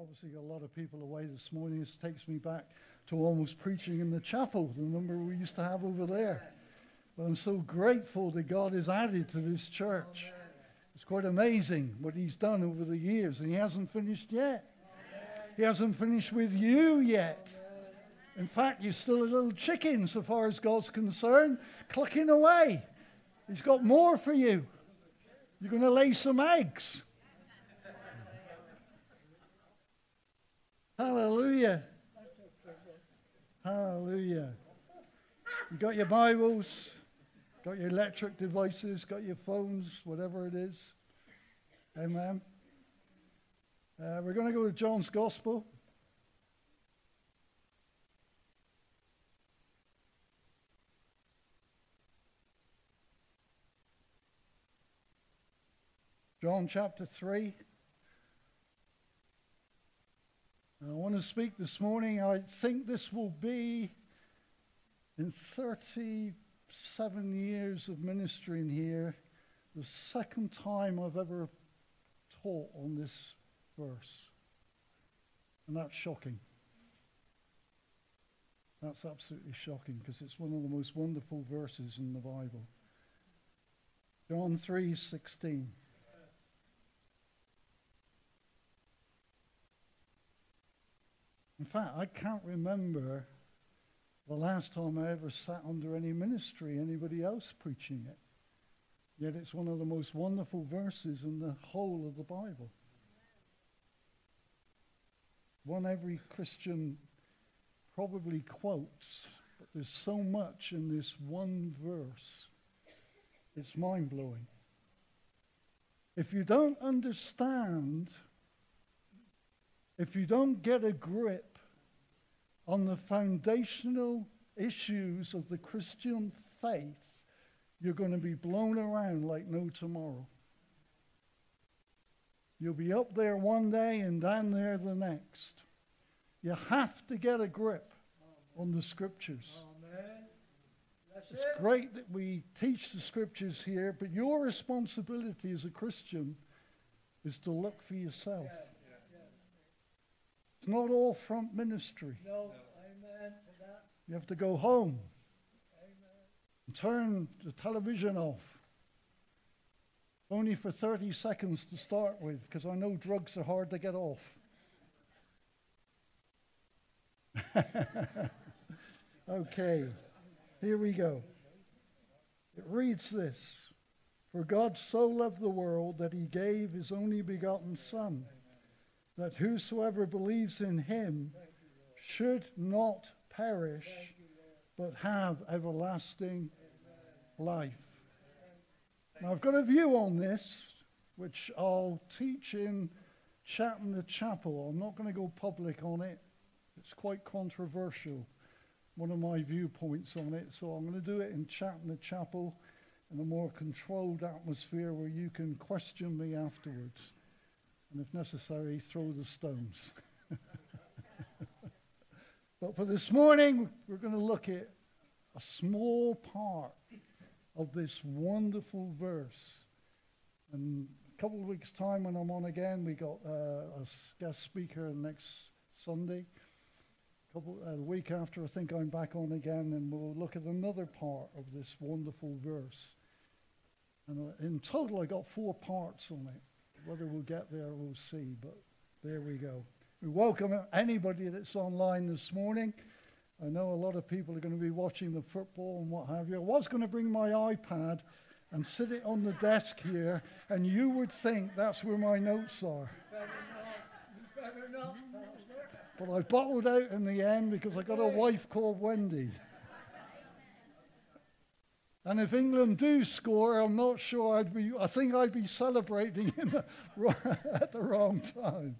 obviously a lot of people away this morning. This takes me back to almost preaching in the chapel, the number we used to have over there. But I'm so grateful that God has added to this church. It's quite amazing what He's done over the years, and He hasn't finished yet. He hasn't finished with you yet. In fact, you're still a little chicken so far as God's concerned, clucking away. He's got more for you. You're going to lay some eggs. Hallelujah. Hallelujah. You got your Bibles, got your electric devices, got your phones, whatever it is. Amen. Uh, we're going to go to John's Gospel. John chapter 3. I want to speak this morning. I think this will be in 37 years of ministering here, the second time I've ever taught on this verse. And that's shocking. That's absolutely shocking because it's one of the most wonderful verses in the Bible. John 3:16. In fact, I can't remember the last time I ever sat under any ministry, anybody else preaching it. Yet it's one of the most wonderful verses in the whole of the Bible. One every Christian probably quotes, but there's so much in this one verse. It's mind blowing. If you don't understand if you don't get a grip on the foundational issues of the Christian faith, you're going to be blown around like no tomorrow. You'll be up there one day and down there the next. You have to get a grip on the scriptures. it's it. great that we teach the scriptures here, but your responsibility as a Christian is to look for yourself. Yeah. It's not all front ministry. No, amen that. You have to go home. Amen. And turn the television off. Only for 30 seconds to start with, because I know drugs are hard to get off. okay, here we go. It reads this For God so loved the world that he gave his only begotten Son that whosoever believes in him should not perish, but have everlasting life. Now, I've got a view on this, which I'll teach in Chat in the Chapel. I'm not going to go public on it. It's quite controversial, one of my viewpoints on it. So I'm going to do it in Chat in the Chapel in a more controlled atmosphere where you can question me afterwards and if necessary, throw the stones. but for this morning, we're going to look at a small part of this wonderful verse. And a couple of weeks' time, when I'm on again, we got uh, a guest speaker next Sunday. A couple, uh, a week after, I think I'm back on again, and we'll look at another part of this wonderful verse. And uh, in total, I got four parts on it. Whether we'll get there, we'll see. But there we go. We welcome anybody that's online this morning. I know a lot of people are going to be watching the football and what have you. I was going to bring my iPad and sit it on the desk here, and you would think that's where my notes are. But I bottled out in the end because I got a wife called Wendy. And if England do score, I'm not sure I'd be, I think I'd be celebrating the, at the wrong time.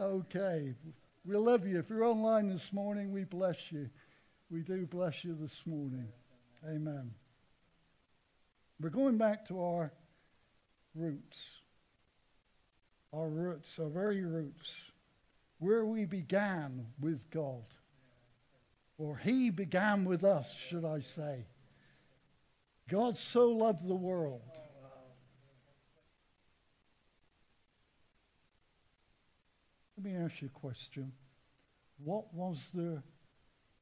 Okay. We love you. If you're online this morning, we bless you. We do bless you this morning. Amen. We're going back to our roots. Our roots, our very roots. Where we began with God. Or He began with us, should I say. God so loved the world. Let me ask you a question. What was there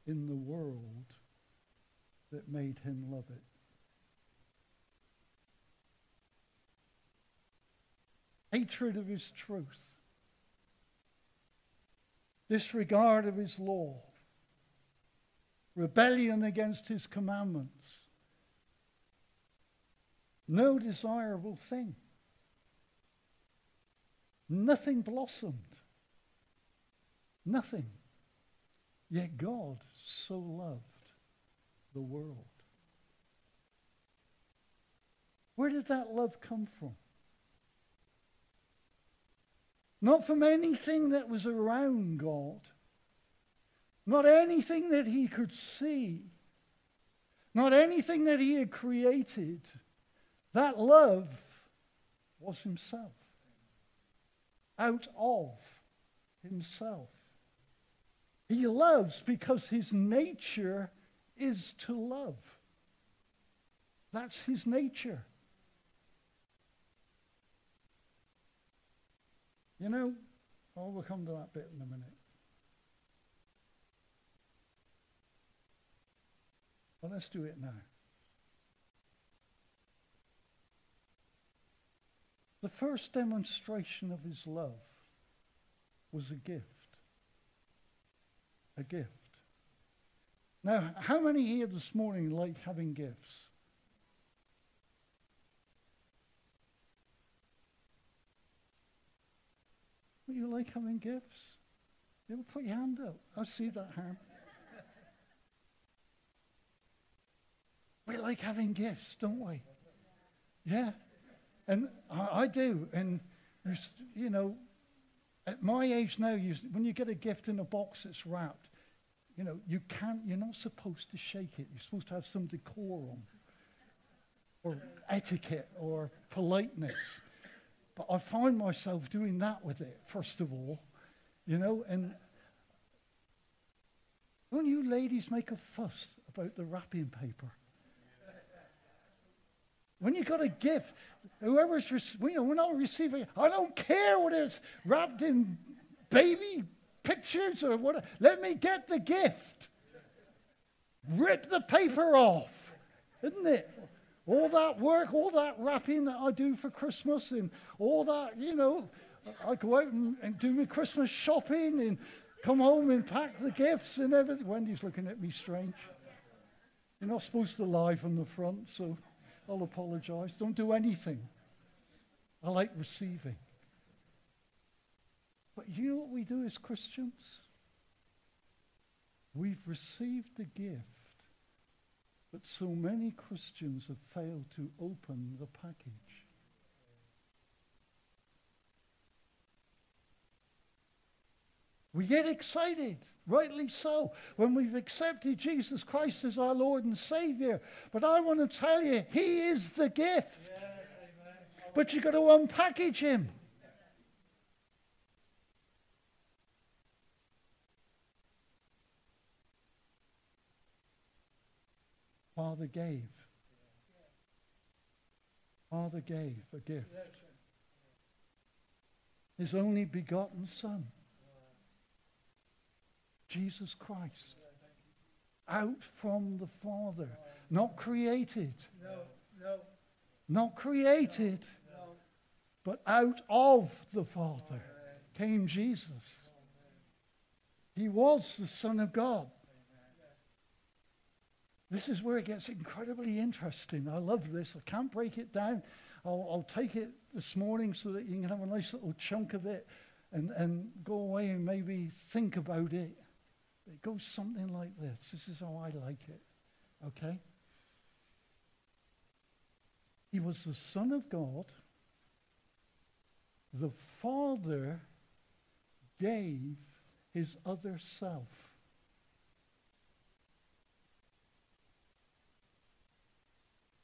in the world that made him love it? Hatred of his truth, disregard of his law, rebellion against his commandments, no desirable thing. Nothing blossomed. Nothing. Yet God so loved the world. Where did that love come from? Not from anything that was around God, not anything that he could see, not anything that he had created. That love was himself, out of himself. He loves because his nature is to love. That's his nature. You know, oh, we'll come to that bit in a minute. Well, let's do it now. The first demonstration of his love was a gift. A gift. Now, how many here this morning like having gifts? Well, you like having gifts? You ever put your hand up? I see that hand. we like having gifts, don't we? Yeah. And I, I do. And, you, know, at my age now, you, when you get a gift in a box that's wrapped, you know, you can't, you're not supposed to shake it. You're supposed to have some decorum or etiquette or politeness. But I find myself doing that with it, first of all, you know, and don't you ladies make a fuss about the wrapping paper? When you got a gift, whoever's, you know, we're not receiving, I don't care whether it's wrapped in baby pictures or what. Let me get the gift. Rip the paper off, isn't it? All that work, all that wrapping that I do for Christmas, and all that, you know, I go out and, and do my Christmas shopping and come home and pack the gifts and everything. Wendy's looking at me strange. You're not supposed to lie from the front, so. I'll apologize. Don't do anything. I like receiving. But you know what we do as Christians? We've received the gift, but so many Christians have failed to open the package. We get excited, rightly so, when we've accepted Jesus Christ as our Lord and Savior. But I want to tell you, He is the gift. Yes, but you've got to unpackage Him. Father gave. Father gave a gift. His only begotten Son. Jesus Christ. Out from the Father. Not created. No, no. Not created. No. But out of the Father came Jesus. He was the Son of God. This is where it gets incredibly interesting. I love this. I can't break it down. I'll, I'll, take it this morning so that you can have a nice little chunk of it and, and go away and maybe think about it. It goes something like this. This is how I like it. Okay? He was the Son of God. The Father gave his other self.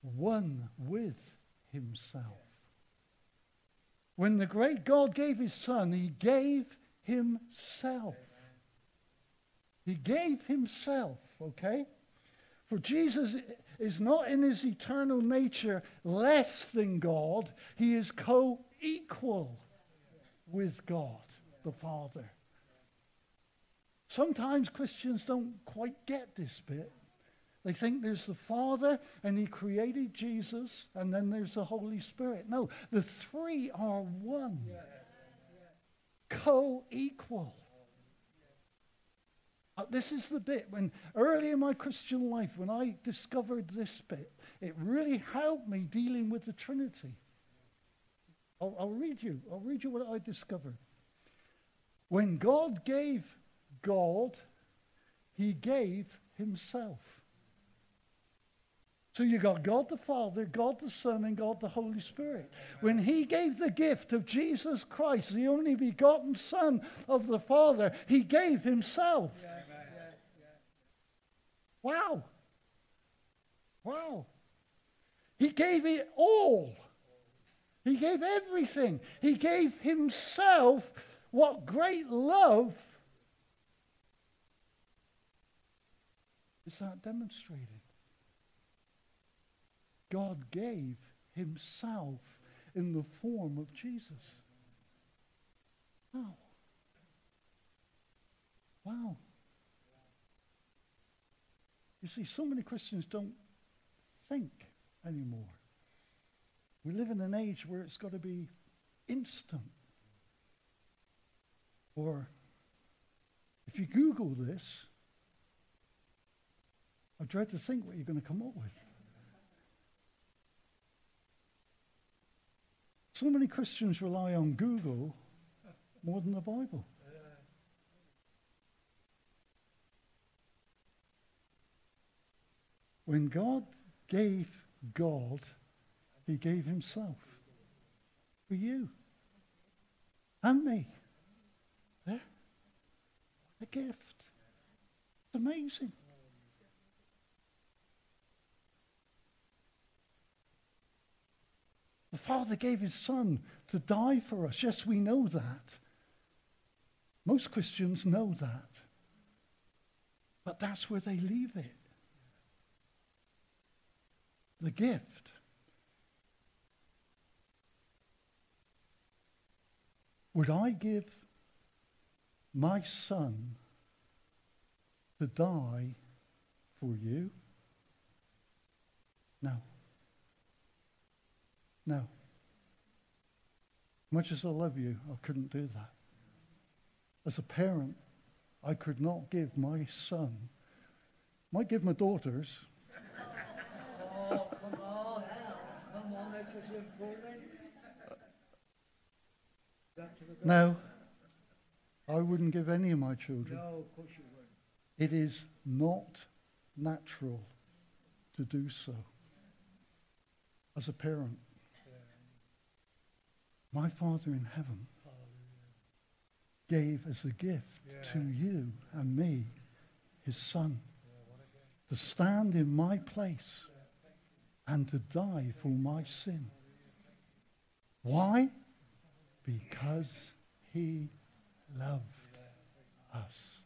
One with himself. When the great God gave his Son, he gave himself. He gave himself, okay? For Jesus is not in his eternal nature less than God, he is co equal with God. the Father. Sometimes Christians don't quite get this bit. They think there's the Father and He created Jesus, and then there's the Holy Spirit. No, the three are one, co equal. Uh, this is the bit when early in my Christian life, when I discovered this bit, it really helped me dealing with the Trinity. I'll, I'll read you. I'll read you what I discovered. When God gave God, He gave Himself. So you got God the Father, God the Son, and God the Holy Spirit. When he gave the gift of Jesus Christ, the only begotten Son of the Father, he gave himself. Wow. Wow. He gave it all. He gave everything. He gave himself. What great love is that demonstrated? God gave himself in the form of Jesus. Wow. Wow. You see, so many Christians don't think anymore. We live in an age where it's got to be instant. Or if you Google this, I dread to think what you're going to come up with. So many Christians rely on Google more than the Bible. When God gave God, he gave himself for you and me. Yeah? A gift. It's amazing. The Father gave his Son to die for us. Yes, we know that. Most Christians know that. But that's where they leave it. The gift. Would I give my son to die for you? No. No. Much as I love you, I couldn't do that. As a parent, I could not give my son, might give my daughters. Oh, come on. Come on, that's just important. Back to the No, I wouldn't give any of my children. No, of course you wouldn't. It is not natural to do so as a parent. My Father in heaven gave as a gift to you and me his Son to stand in my place and to die for my sin. Why? Because he loved us.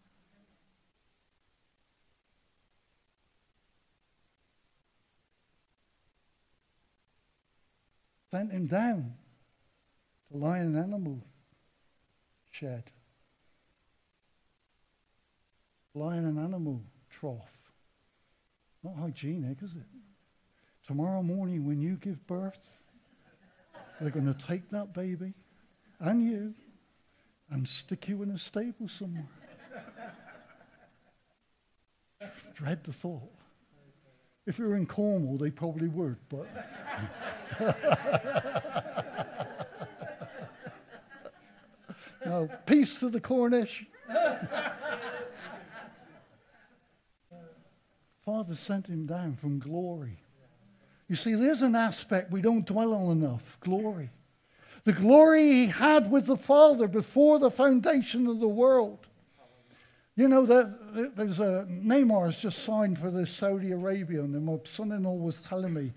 Sent him down to lie in an animal shed, lie in an animal trough. Not hygienic, is it? Tomorrow morning, when you give birth, they're going to take that baby and you and stick you in a stable somewhere. Dread the thought. If you were in Cornwall, they probably would, but. no, peace to the Cornish. Father sent him down from glory. You see, there's an aspect we don't dwell on enough glory. The glory he had with the Father before the foundation of the world. You know, that there's a Neymar's just signed for this Saudi Arabian, and my son-in-law was telling me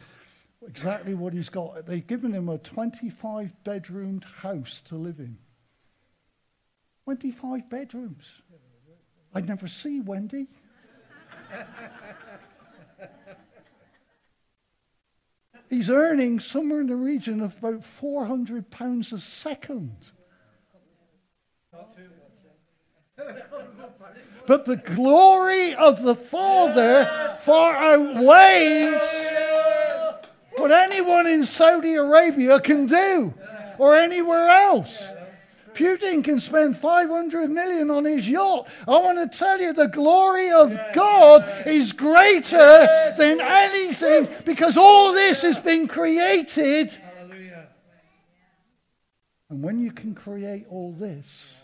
exactly what he's got. They've given him a 25 bedroomed house to live in. 25 bedrooms. I'd never see Wendy. He's earning somewhere in the region of about 400 pounds a second. But the glory of the Father far outweighs what anyone in Saudi Arabia can do or anywhere else. Putin can spend 500 million on his yacht. I want to tell you the glory of God is greater than anything because all this has been created. Hallelujah. And when you can create all this,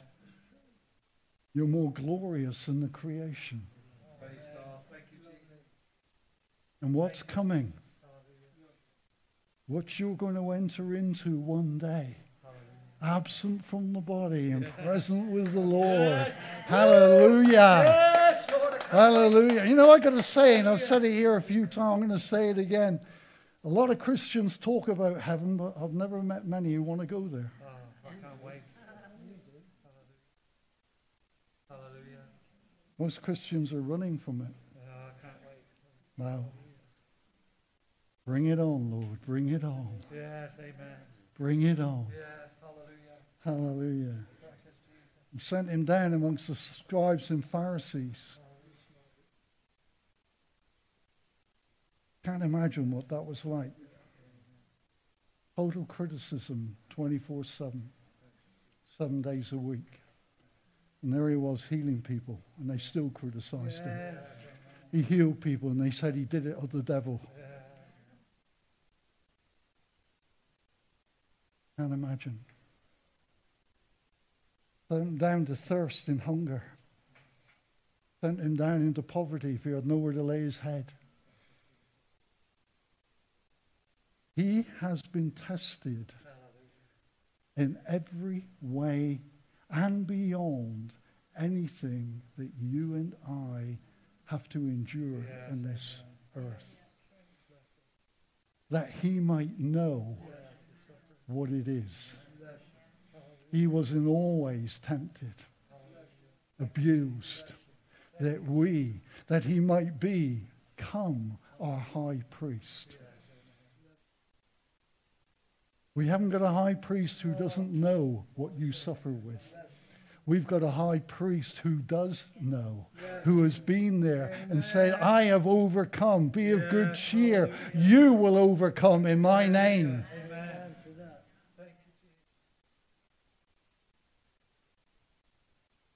you're more glorious than the creation. Praise God. Thank you, Jesus. And what's coming? What you're going to enter into one day. Absent from the body and present with the Lord. Hallelujah. Yes, Lord. Hallelujah. You know, I've got to say, and I've said it here a few times, I'm going to say it again. A lot of Christians talk about heaven, but I've never met many who want to go there. Oh, I can't wait. Hallelujah. Most Christians are running from it. Oh, I can't wait. Wow. Bring it on, Lord. Bring it on. Yes, amen. Bring it on. Yes, hallelujah. And sent him down amongst the scribes and Pharisees. Can't imagine what that was like. Total criticism 24 7, seven days a week. And there he was healing people, and they still criticized him. He healed people, and they said he did it of the devil. yes. Can't imagine. Sent him down to thirst and hunger. Sent him down into poverty if he had nowhere to lay his head. He has been tested in every way and beyond anything that you and I have to endure in this earth. That he might know what it is. He was in all ways tempted, abused, that we, that he might be, come our high priest. We haven't got a high priest who doesn't know what you suffer with. We've got a high priest who does know, who has been there and said, I have overcome. Be of good cheer. You will overcome in my name. Amen. For that. Thank you, Jesus.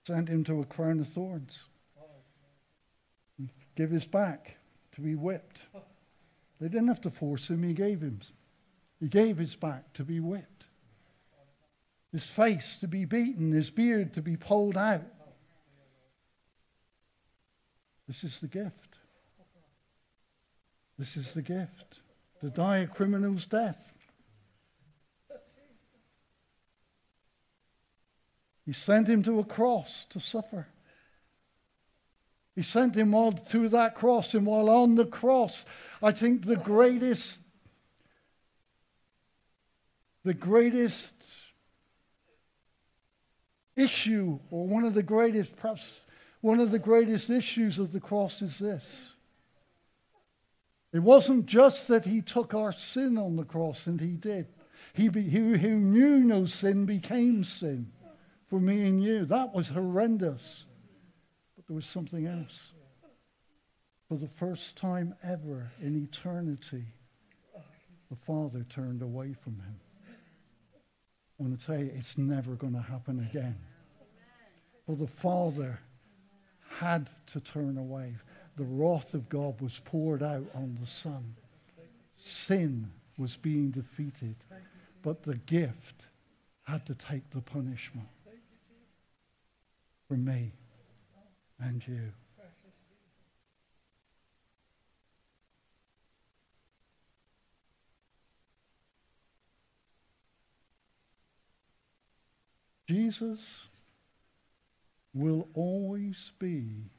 Sent him to a crown of thorns. Give his back to be whipped. They didn't have to force him, he gave him. He gave his back to be whipped. His face to be beaten, his beard to be pulled out. This is the gift. This is the gift. To die a criminal's death. He sent him to a cross to suffer. He sent him on to that cross, and while on the cross, I think the greatest, the greatest issue, or one of the greatest, perhaps one of the greatest issues of the cross is this. It wasn't just that he took our sin on the cross, and he did. He, be, he who knew no sin became sin for me and you. That was horrendous. But there was something else. For the first time ever in eternity, the Father turned away from him. I want to tell you, it's never going to happen again. For the Father had to turn away. The wrath of God was poured out on the Son. Sin was being defeated, but the gift had to take the punishment for me and you. Jesus will always be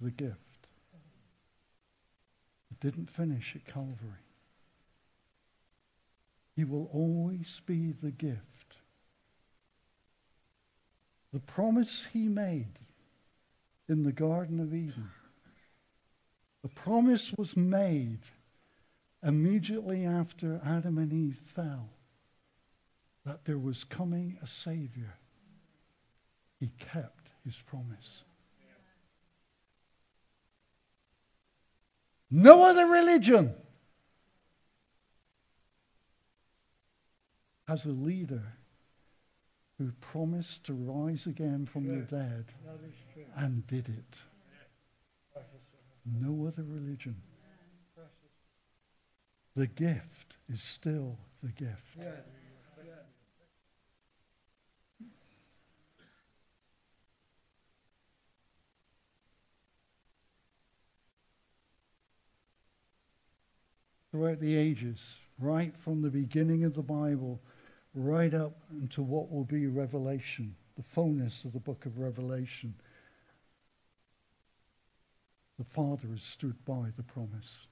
the gift. It didn't finish at Calvary. He will always be the gift. The promise he made in the Garden of Eden, the promise was made immediately after Adam and Eve fell that there was coming a Savior he kept his promise. No other religion has a leader who promised to rise again from the dead That is true. and did it. No other religion. The gift is still the gift. Throughout the ages, right from the beginning of the Bible, right up into what will be Revelation, the fullness of the book of Revelation. The Father has stood by the promise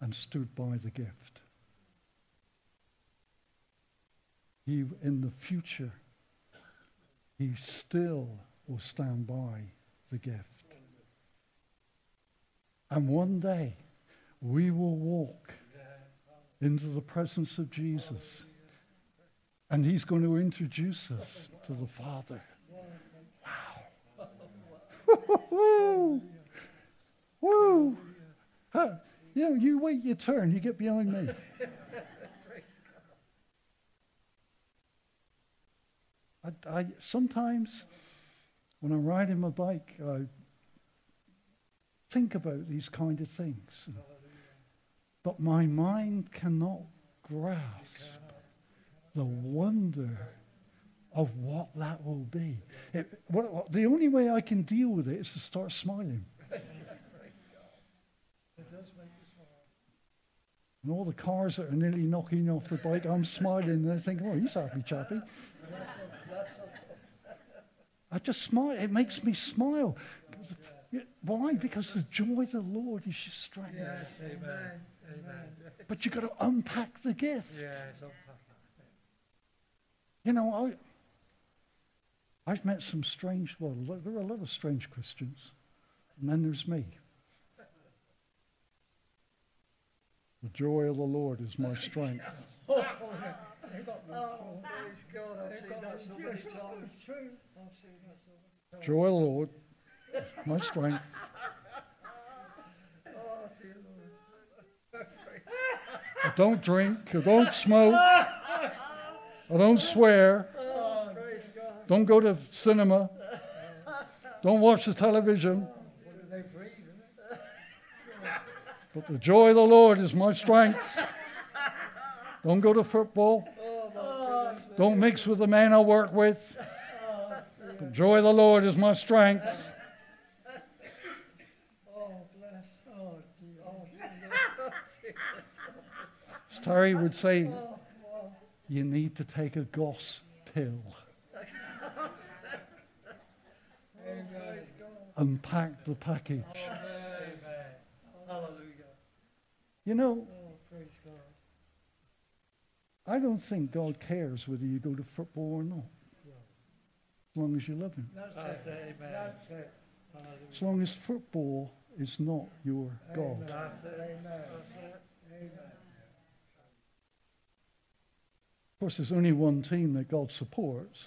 and stood by the gift. He, in the future, he still will stand by the gift. And one day, we will walk into the presence of Jesus. And he's going to introduce us to the Father. Wow. Woo! Huh. You know, you wait your turn, you get behind me. I, I, sometimes when I'm riding my bike, I think about these kind of things. But my mind cannot grasp the wonder of what that will be. It, what, what- the only way I can deal with it is to start smiling. It does make you smile. And all the cars that are nearly knocking off the bike, I'm smiling and I think, oh, he's happy chappy. That's a, that's a, I just smile. It makes me smile. Why? Because the joy of the Lord is your strength. yes, amen. Amen. But you've got to unpack the gift. Yes, unpack You know, I, I've met some strange, well, there are a lot of strange Christians. And then there's me. The joy of the Lord is my strength. Joy of the Lord, my strength. I don't drink. I don't smoke. Don't swear. Don't go to cinema. Don't watch the television. But the joy of the Lord is my strength. Don't go to football. Don't mix with the man I work with. The joy of the Lord is my strength. As Terry would say. You need to take a goss pill. Unpack the package. You know. I don't think God cares whether you go to football or not, as long as you love Him. That's, it. That's it. As long as football is not your God. Amen. That's it. Amen. Of course, there's only one team that God supports.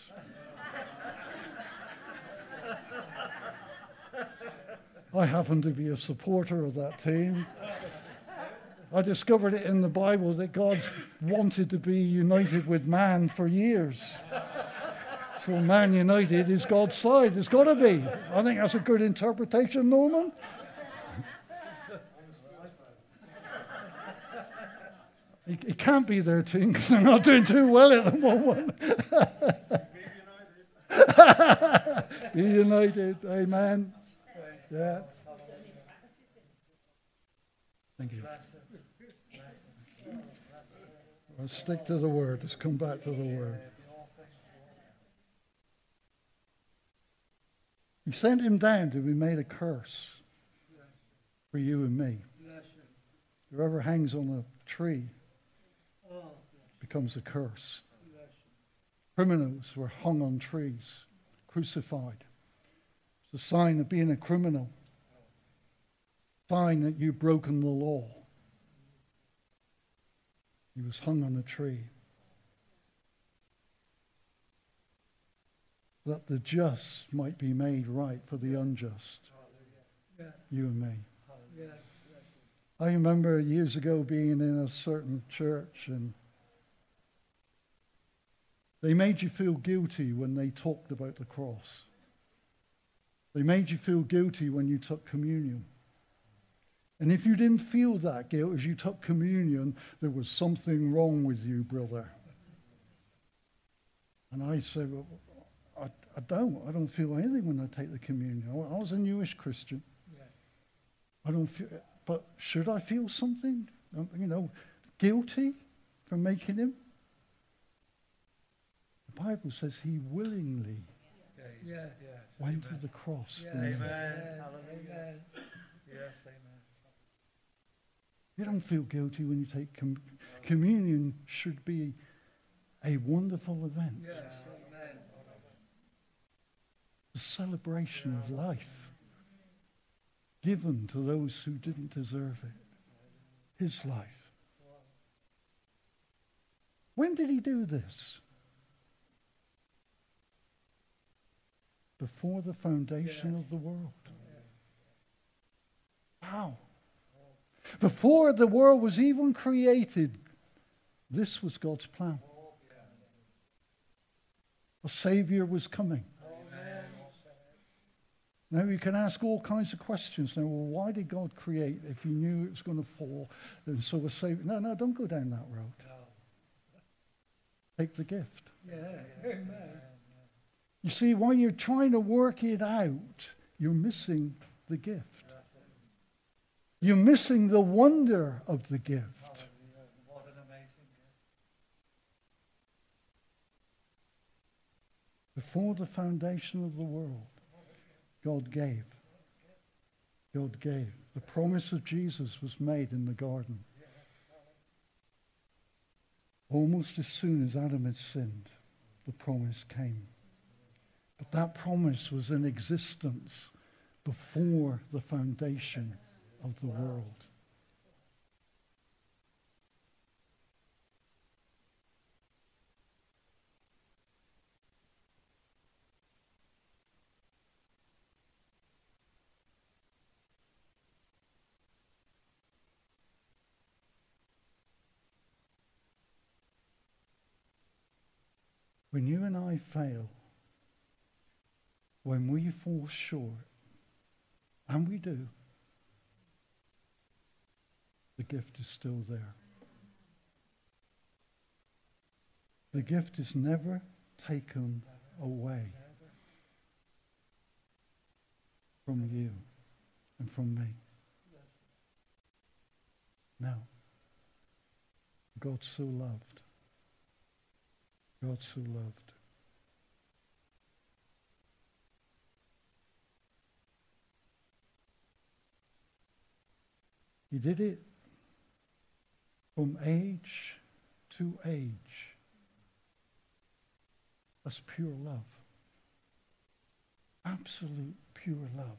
I happen to be a supporter of that team. I discovered it in the Bible that God wanted to be united with man for years. So Man United is God's side. It's got to be. I think that's a good interpretation, Norman. It, can't be their team because they're not doing too well at the moment. be united. Amen. Yeah. Thank you. Let's stick to the word. Let's come back to the word. He sent him down to be made a curse for you and me. Whoever hangs on a tree becomes a curse. Criminals were hung on trees, crucified. It's a sign of being a criminal, sign that you've broken the law. He was hung on a tree. that the just might be made right for the unjust, you and me. I remember years ago being in a certain church and they made you feel guilty when they talked about the cross. They made you feel guilty when you took communion. And if you didn't feel that guilt as you took communion, there was something wrong with you, brother. And I said, well, I, I don't. I don't feel anything when I take the communion. I was a newish Christian. Yeah. I don't feel, but should I feel something? Um, You know, guilty for making him? The Bible says he willingly Yeah. went to the cross Yeah. for me. Amen. Amen. Yes, amen. You don't feel guilty when you take com- communion. Should be a wonderful event, Yes. Amen. a celebration of life given to those who didn't deserve it. His life. When did he do this? Before the foundation of the world. Wow. Before the world was even created, this was God's plan. A Savior was coming. Now you can ask all kinds of questions. Now, well, why did God create if He knew it was going to fall? And so a Savior. No, no, don't go down that road. Take the gift. Yeah. Amen. You see, while you're trying to work it out, you're missing the gift. You're missing the wonder of the gift. Before the foundation of the world, God gave. God gave. The promise of Jesus was made in the garden. Almost as soon as Adam had sinned, the promise came. But that promise was in existence before the foundation of the world. When you and I fail, when we fall short, and we do, the gift is still there. The gift is never taken away from you and from me. No. God so loved. God so loved. He did it from age to age. That's pure love. Absolute pure love.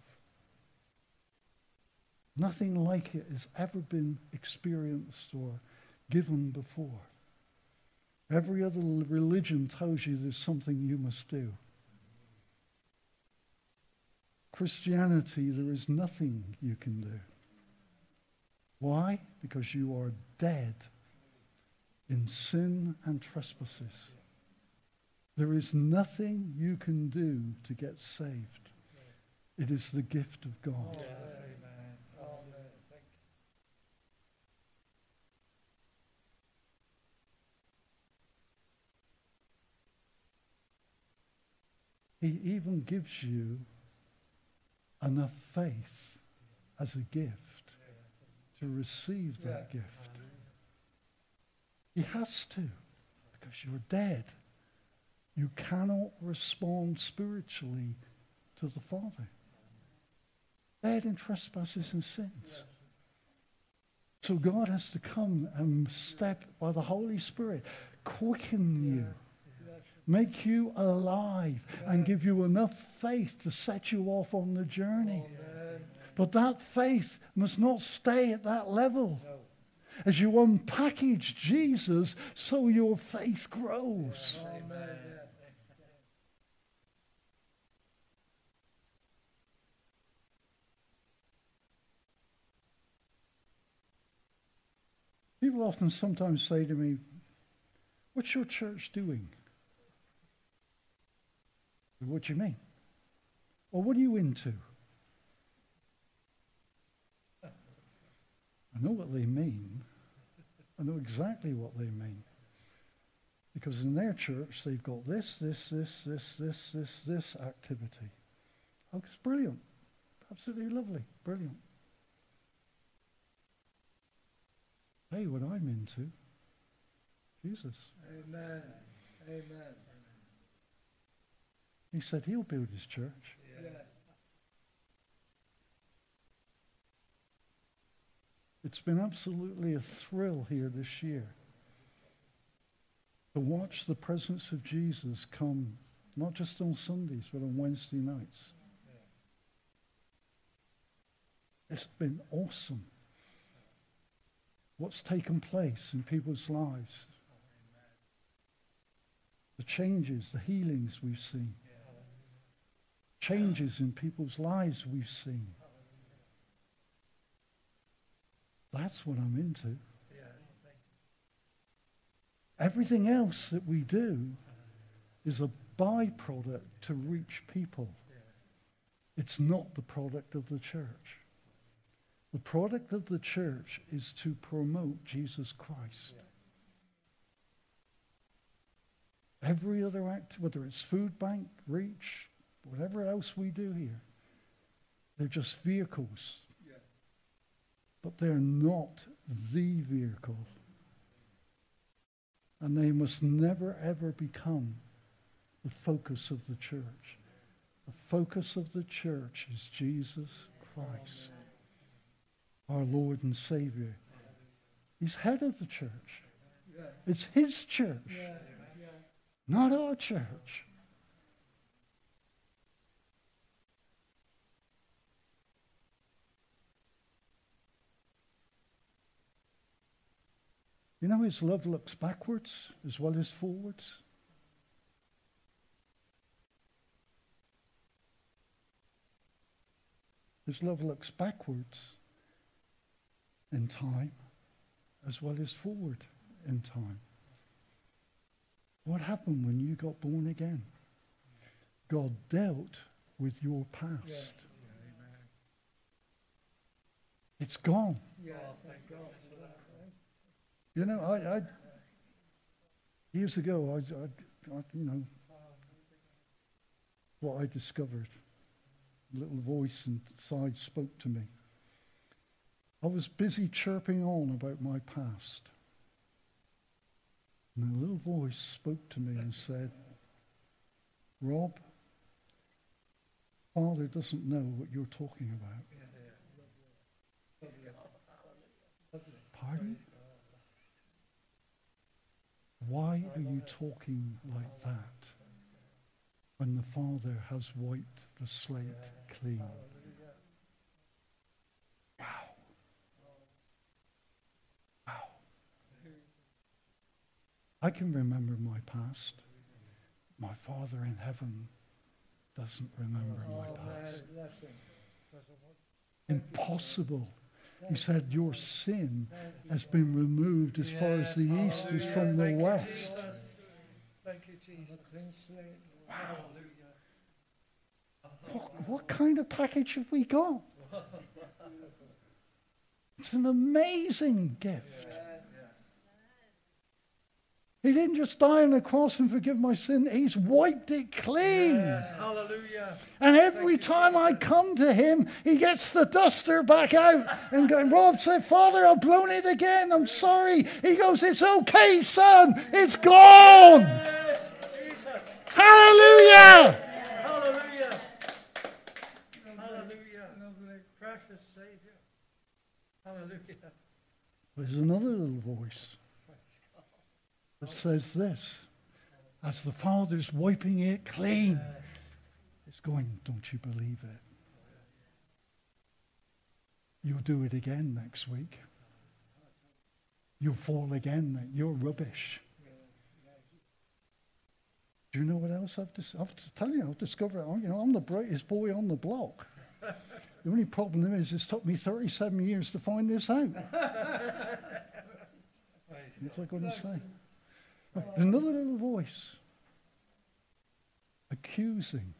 Nothing like it has ever been experienced or given before. Every other religion tells you there's something you must do. Christianity, there is nothing you can do. Why? Because you are dead in sin and trespasses. There is nothing you can do to get saved. It is the gift of God. Yes, amen. Amen. Thank He even gives you enough faith as a gift to receive that gift. He has to, because you're dead. You cannot respond spiritually to the Father. Dead in trespasses and sins. So God has to come and step by the Holy Spirit, quicken you, make you alive, and give you enough faith to set you off on the journey. But that faith must not stay at that level. No. As you unpackage Jesus, so your faith grows. Amen. People often sometimes say to me, What's your church doing? What do you mean? Or what are you into? I know what they mean. I know exactly what they mean. Because in their church, they've got this, this, this, this, this, this, this activity. Oh, it's brilliant. Absolutely lovely. Brilliant. Hey, what I'm into. Jesus. Amen. Amen. He said he'll build his church. Yes. It's been absolutely a thrill here this year to watch the presence of Jesus come, not just on Sundays, but on Wednesday nights. It's been awesome. What's taken place in people's lives. The changes, the healings we've seen. Changes in people's lives we've seen. That's what I'm into. Everything else that we do is a byproduct to reach people. It's not the product of the church. The product of the church is to promote Jesus Christ. Every other act, whether it's food bank, reach, whatever else we do here, they're just vehicles. But they're not the vehicle. And they must never, ever become the focus of the church. The focus of the church is Jesus Christ, our Lord and Savior. He's head of the church. It's his church, not our church. You know, his love looks backwards as well as forwards. His love looks backwards in time as well as forward in time. What happened when you got born again? God dealt with your past. Yes. It's gone. Yes. Thank God for that. right? You know, I, I years ago, I, I, I, you know, what I discovered. A little voice inside spoke to me. I was busy chirping on about my past. And a little voice spoke to me and said, Rob, Father doesn't know what you're talking about. Pardon? Why are you talking like that when the Father has wiped the slate clean? Wow. Wow. I can remember my past. My Father in heaven doesn't remember my past. Impossible. He said, Your sin has been removed as far as the east is from the west. Jesus. Thank you, Jesus. Clean What, what kind of package have we got? It's an amazing gift. He didn't just die on the cross and forgive my sin, He's wiped it clean. Yes. Hallelujah. And every time I come to Him, He gets the duster back out and go, Rob said, Father, I've blown it again. I'm sorry. He goes, It's okay, son. It's gone. Yes. Jesus. Hallelujah. Hallelujah. Hallelujah. Precious Savior. Hallelujah. There's another little voice that says this as the Father's wiping it clean. It's going, Don't you believe it? You'll do it again next week. You'll fall again. You're rubbish. Do you know what else I've, dis- I've to tell you? I've discovered. oh, You know, I'm the brightest boy on the block. the only problem is, it's took me 37 years to find this out. What's I going to say? Another little voice accusing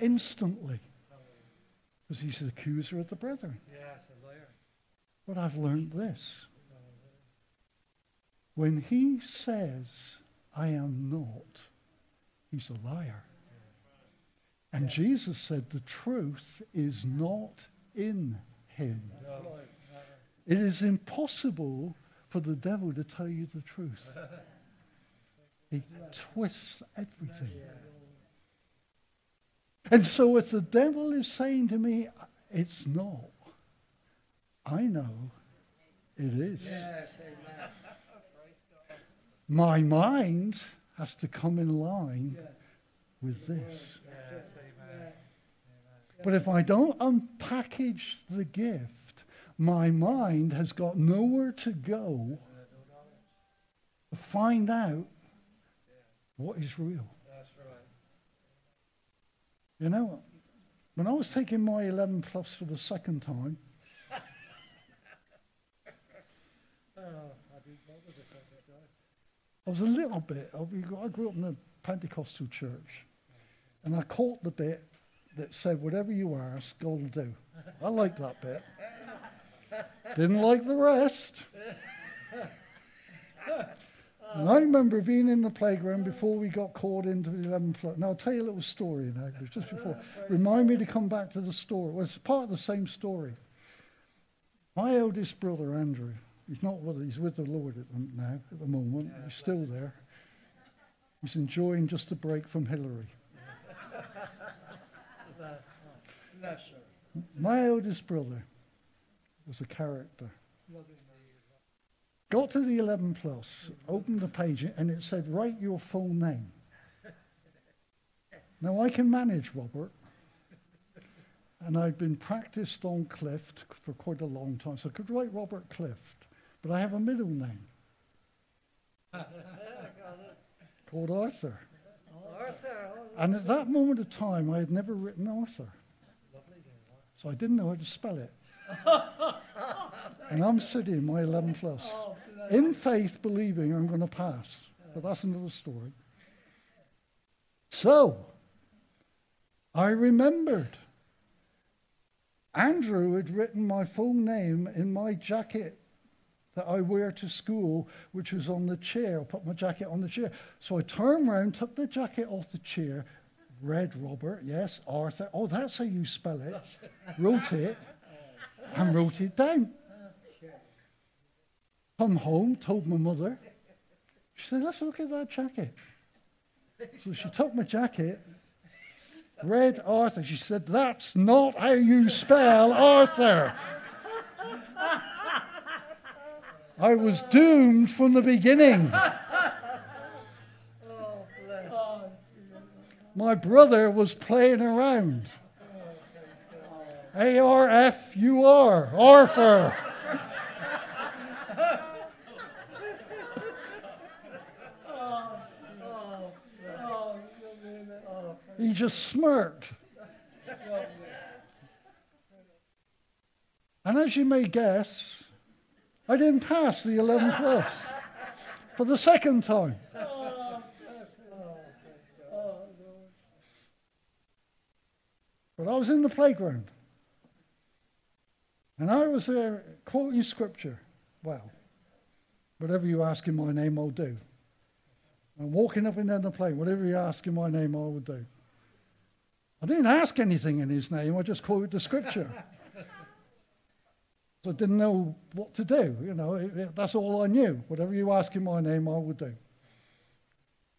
instantly because he's the accuser of the brethren. But I've learned this. When he says, I am not, he's a liar. And Jesus said, the truth is not in him. It is impossible for the devil to tell you the truth. He twists everything. And so if the devil is saying to me, it's not, I know it is. My mind has to come in line with this. But if I don't unpackage the gift, my mind has got nowhere to go to find out what is real. You know, when I was taking my 11 plus for the second time, Oh, I did bother the second time. I was a little bit, I grew up in a Pentecostal church, and I caught the bit that said, whatever you ask, God will do. I liked that bit. Didn't like the rest. And I remember being in the playground before we got called into the 11 plus. Now, I'll tell you a little story now, just before. Remind me to come back to the story. Well, it's part of the same story. My eldest brother, Andrew, he's not with, he's with the Lord at the, now, at the moment. He's still there. He's enjoying just a break from Hillary. My eldest brother was a character. Got to the 11 plus, opened the page, and it said, write your full name. Now, I can manage Robert, and I'd been practiced on Clift for quite a long time, so I could write Robert Clift, but I have a middle name called Arthur. And at that moment of time, I had never written Arthur, so I didn't know how to spell it. And I'm sitting my 11 plus. In faith believing I'm going to pass. But that's another story. So, I remembered. Andrew had written my full name in my jacket that I wear to school, which was on the chair. I put my jacket on the chair. So I turned around, took the jacket off the chair, read Robert, yes, Arthur. Oh, that's how you spell it. wrote it, and wrote it down. Come home, told my mother. She said, let's look at that jacket. So she took my jacket, read Arthur. She said, that's not how you spell Arthur. I was doomed from the beginning. Oh, My brother was playing around. A R F U R. Oh, He just smirked. And as you may guess, I didn't pass the 11 plus for the second time. But I was in the playground. And I was there quoting scripture. Well, whatever you ask in my name, I'll do. I'm walking up and down the plane. Whatever you ask in my name, I will do. I didn't ask anything in his name. I just quoted the scripture. so I didn't know what to do. You know, it- it- that's all I knew. Whatever you ask in my name, I will do.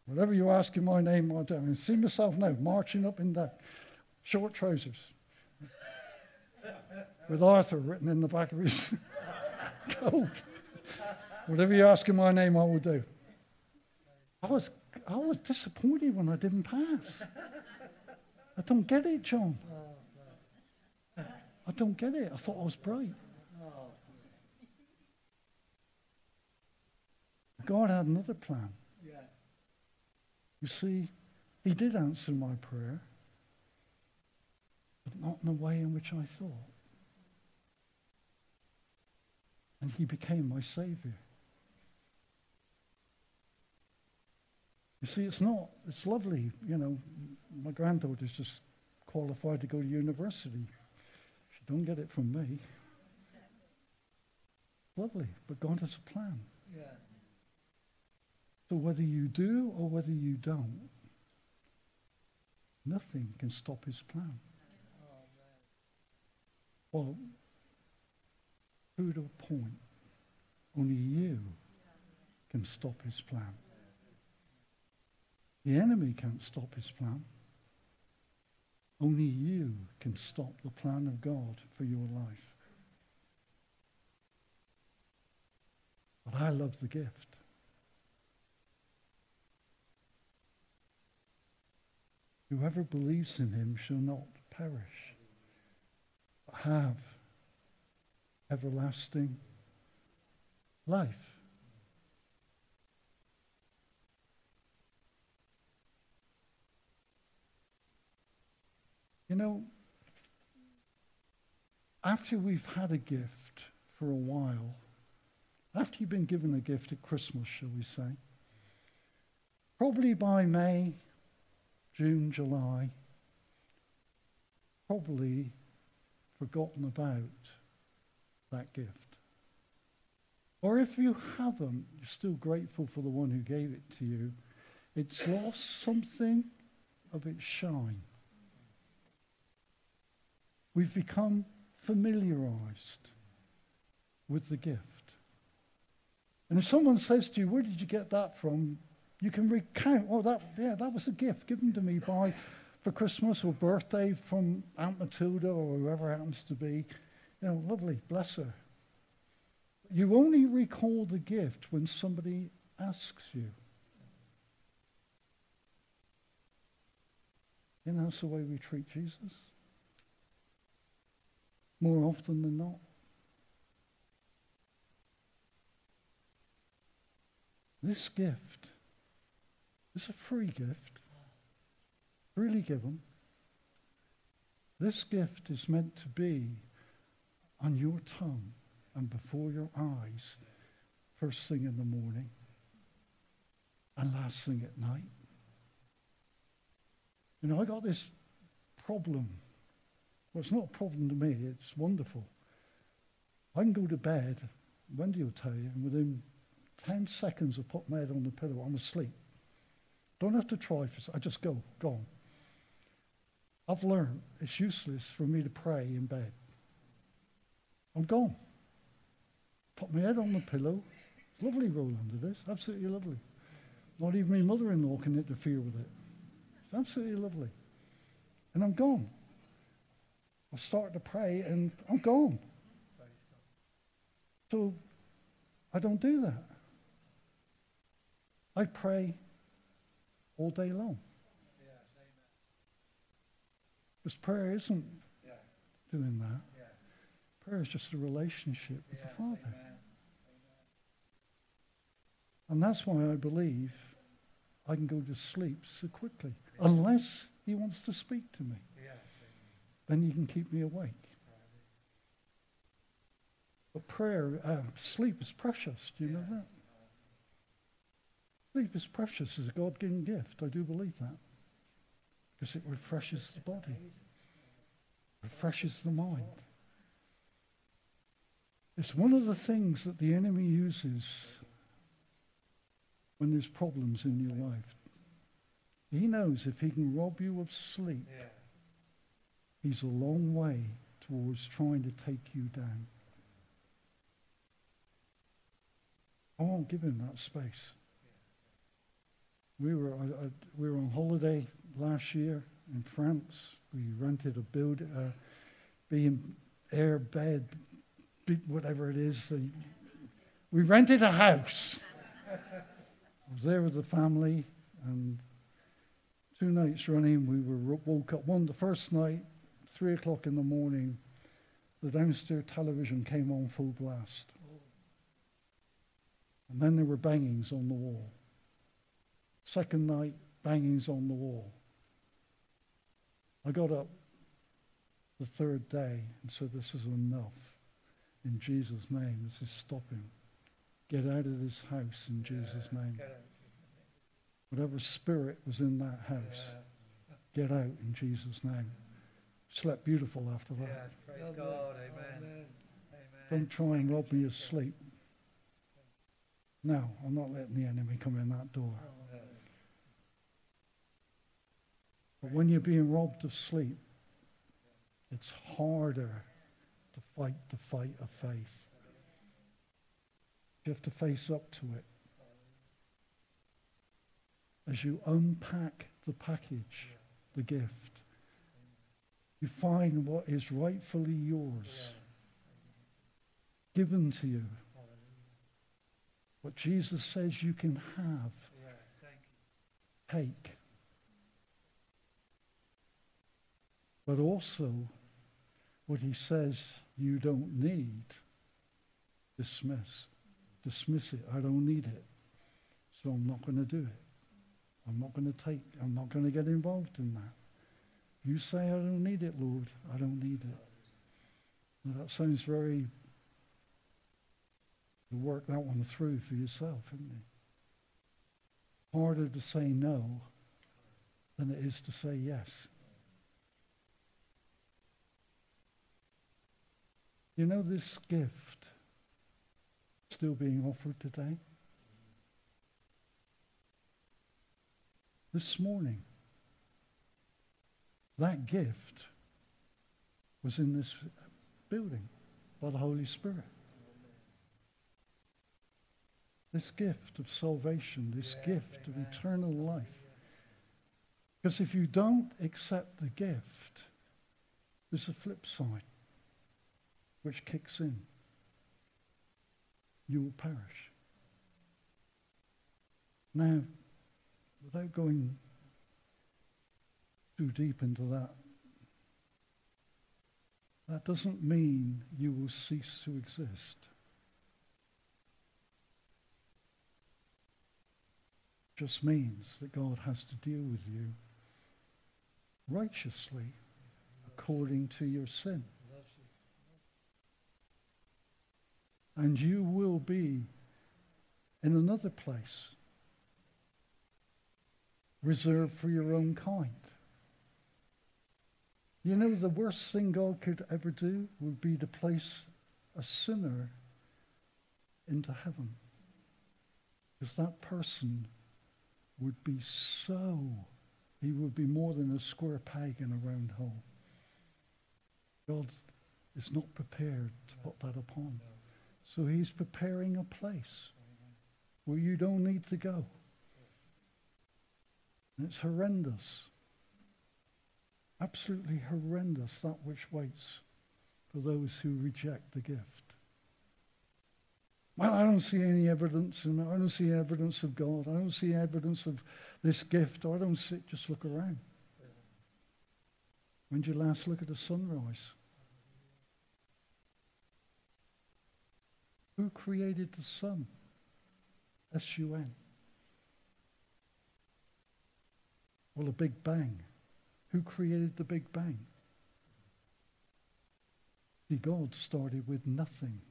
Whatever you ask in my name, I'll do. I see myself now marching up in down, short trousers, with Arthur written in the back of his coat. Whatever you ask in my name, I will do. I was, I was disappointed when I didn't pass. I don't get it, John. I don't get it. I thought I was bright. God had another plan. You see, he did answer my prayer, but not in the way in which I thought. and he became my Savior. You see, it's not, it's lovely. You know, my granddaughter's just qualified to go to university. She don't get it from me. Lovely, but God has a plan. Yeah. So whether you do or whether you don't, nothing can stop his plan. Oh, well, through to a point, only you can stop his plan. The enemy can't stop his plan. Only you can stop the plan of God for your life. But I love the gift. Whoever believes in him shall not perish, but have everlasting life. You know, after we've had a gift for a while, after you've been given a gift at Christmas, shall we say, probably by May, June, July, probably forgotten about that gift. Or if you haven't, you're still grateful for the one who gave it to you, it's lost something of its shine. We've become familiarized with the gift. And if someone says to you, where did you get that from? You can recount, oh, that, yeah, that was a gift given to me by, for Christmas or birthday from Aunt Matilda or whoever happens to be. You know, lovely, bless her. You only recall the gift when somebody asks you. And that's the way we treat Jesus. More often than not. This gift is a free gift, freely given. This gift is meant to be on your tongue and before your eyes first thing in the morning and last thing at night. You know, I got this problem. Well, it's not a problem to me, it's wonderful. I can go to bed, Wendy will tell you, and within 10 seconds of putting my head on the pillow, I'm asleep. Don't have to try for I just go, gone. I've learned it's useless for me to pray in bed. I'm gone. Put my head on the pillow. Lovely roll under this. Absolutely lovely. Not even my mother-in-law can interfere with it. It's absolutely lovely. And I'm gone. I start to pray and I'm gone. So I don't do that. I pray all day long. Because prayer isn't doing that. Yeah. Prayer is just a relationship with Yes, the Father. amen. And that's why I believe I can go to sleep so quickly. Unless he wants to speak to me. Yes, Then he can keep me awake. But prayer, uh, sleep is precious. Do you know that? Sleep is precious as a God-given gift. I do believe that. Because it refreshes the body. Refreshes the mind. It's one of the things that the enemy uses when there's problems in your life. He knows if he can rob you of sleep, Yeah. he's a long way towards trying to take you down. I won't give him that space. We were, I, I, we were on holiday last year in France. We rented a build, uh, being air bed, be- whatever it is. We rented a house. I was there with the family, and two nights running, we were woke up. One, the first night, three o'clock in the morning, the downstairs television came on full blast. And then there were bangings on the wall. Second night, bangings on the wall. I got up the third day and said, This is enough. In Jesus' name, this is stopping. Get out of this house in Jesus' name. Whatever spirit was in that house, Yeah. get out in Jesus' name. Slept beautiful after that. Yes, praise Lovely. God, amen. Amen. Amen. Don't try and rob me of sleep. No, I'm not letting the enemy come in that door. Oh, but when you're being robbed of sleep, it's harder to fight the fight of faith. You have to face up to it. As you unpack the package, the gift, you find what is rightfully yours, given to you. What Jesus says you can have, take. But also, what he says you don't need, dismiss. Dismiss it. I don't need it. So I'm not going to do it. I'm not going to take, I'm not going to get involved in that. You say I don't need it, Lord. I don't need it. Now, that sounds very, you work that one through for yourself, isn't it? Harder to say no than it is to say yes. You know this gift still being offered today? This morning, that gift was in this building by the Holy Spirit. This gift of salvation, this Yes, gift of eternal life. Because if you don't accept the gift, there's a flip side which kicks in. You will perish. Now, without going too deep into that, that doesn't mean you will cease to exist. Just means that God has to deal with you righteously according to your sin. Loves you. And you will be in another place reserved for your own kind. You know, the worst thing God could ever do would be to place a sinner into heaven. Because that person would be so, he would be more than a square peg in a round hole. God is not prepared to put that upon. So he's preparing a place where you don't need to go. And it's horrendous. Absolutely horrendous, that which waits for those who reject the gift. Well, I don't see any evidence, and I don't see evidence of God. I don't see evidence of this gift. I don't see. Just look around. When did you last look at a sunrise? Who created the sun? S-U-N. Well, the Big Bang. Who created the Big Bang? See, God started with nothing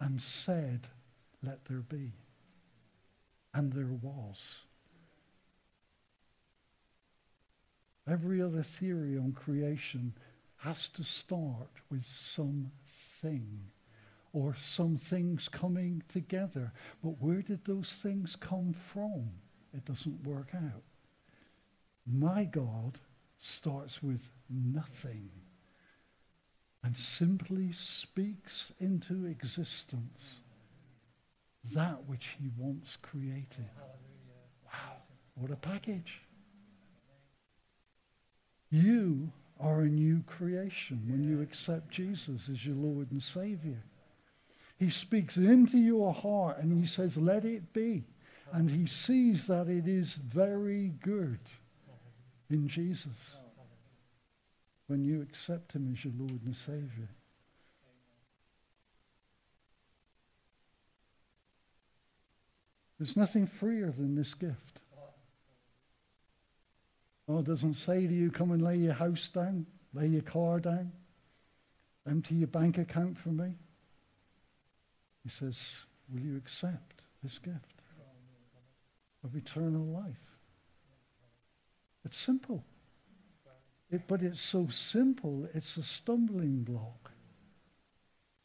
and said, let there be. And there was. Every other theory on creation has to start with something or some things coming together. But where did those things come from? It doesn't work out. My God starts with nothing and simply speaks into existence that which he once created. Wow, what a package. You are a new creation when you accept Jesus as your Lord and Savior. He speaks into your heart and he says, let it be. And he sees that it is very good in Jesus when you accept him as your Lord and Savior. There's nothing freer than this gift. God doesn't say to you, come and lay your house down, lay your car down, empty your bank account for me. He says, will you accept this gift? of eternal life. It's simple. It, but it's so simple, it's a stumbling block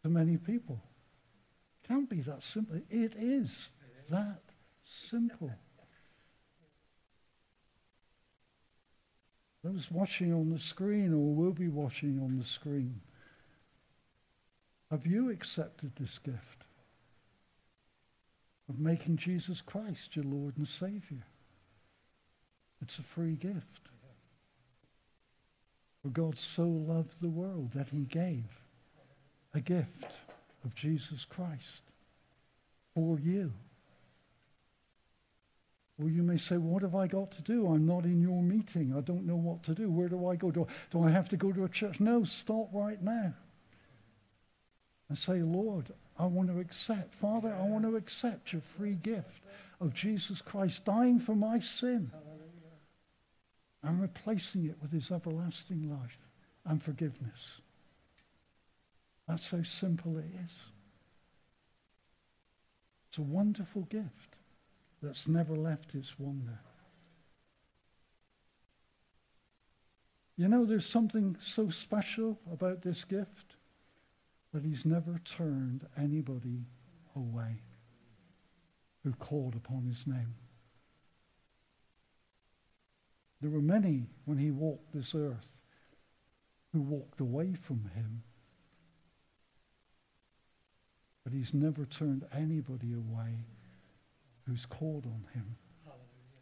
to many people. Can't be that simple. It is that simple. Those watching on the screen or will be watching on the screen, have you accepted this gift of making Jesus Christ your Lord and Savior? It's a free gift. For God so loved the world that he gave a gift of Jesus Christ for you. Well, you may say, what have I got to do? I'm not in your meeting. I don't know what to do. Where do I go? Do, do I have to go to a church? No, stop right now. And say, Lord, I want to accept. Father, I want to accept your free gift of Jesus Christ dying for my sin and replacing it with his everlasting life and forgiveness. That's how simple it is. It's a wonderful gift that's never left its wonder. You know, there's something so special about this gift that he's never turned anybody away who called upon his name. There were many when he walked this earth who walked away from him. But he's never turned anybody away who's called on him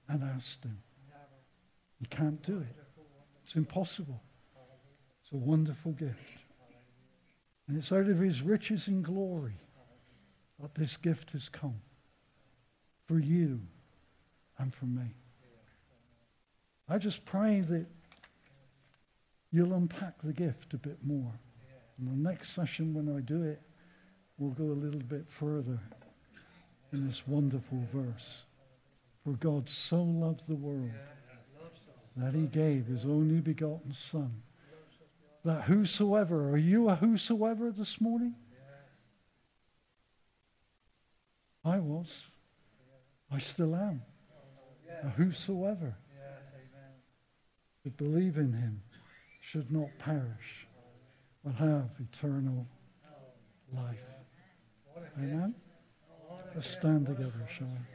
and asked him. He can't do it. It's impossible. It's a wonderful gift. And it's out of his riches and glory that this gift has come for you and for me. I just pray that you'll unpack the gift a bit more. In the next session, when I do it, we'll go a little bit further in this wonderful verse. For God so loved the world that he gave his only begotten Son. That whosoever, are you a whosoever this morning? I was. I still am. A whosoever that believe in him should not perish, but have eternal life. Amen? Let's stand together, shall we?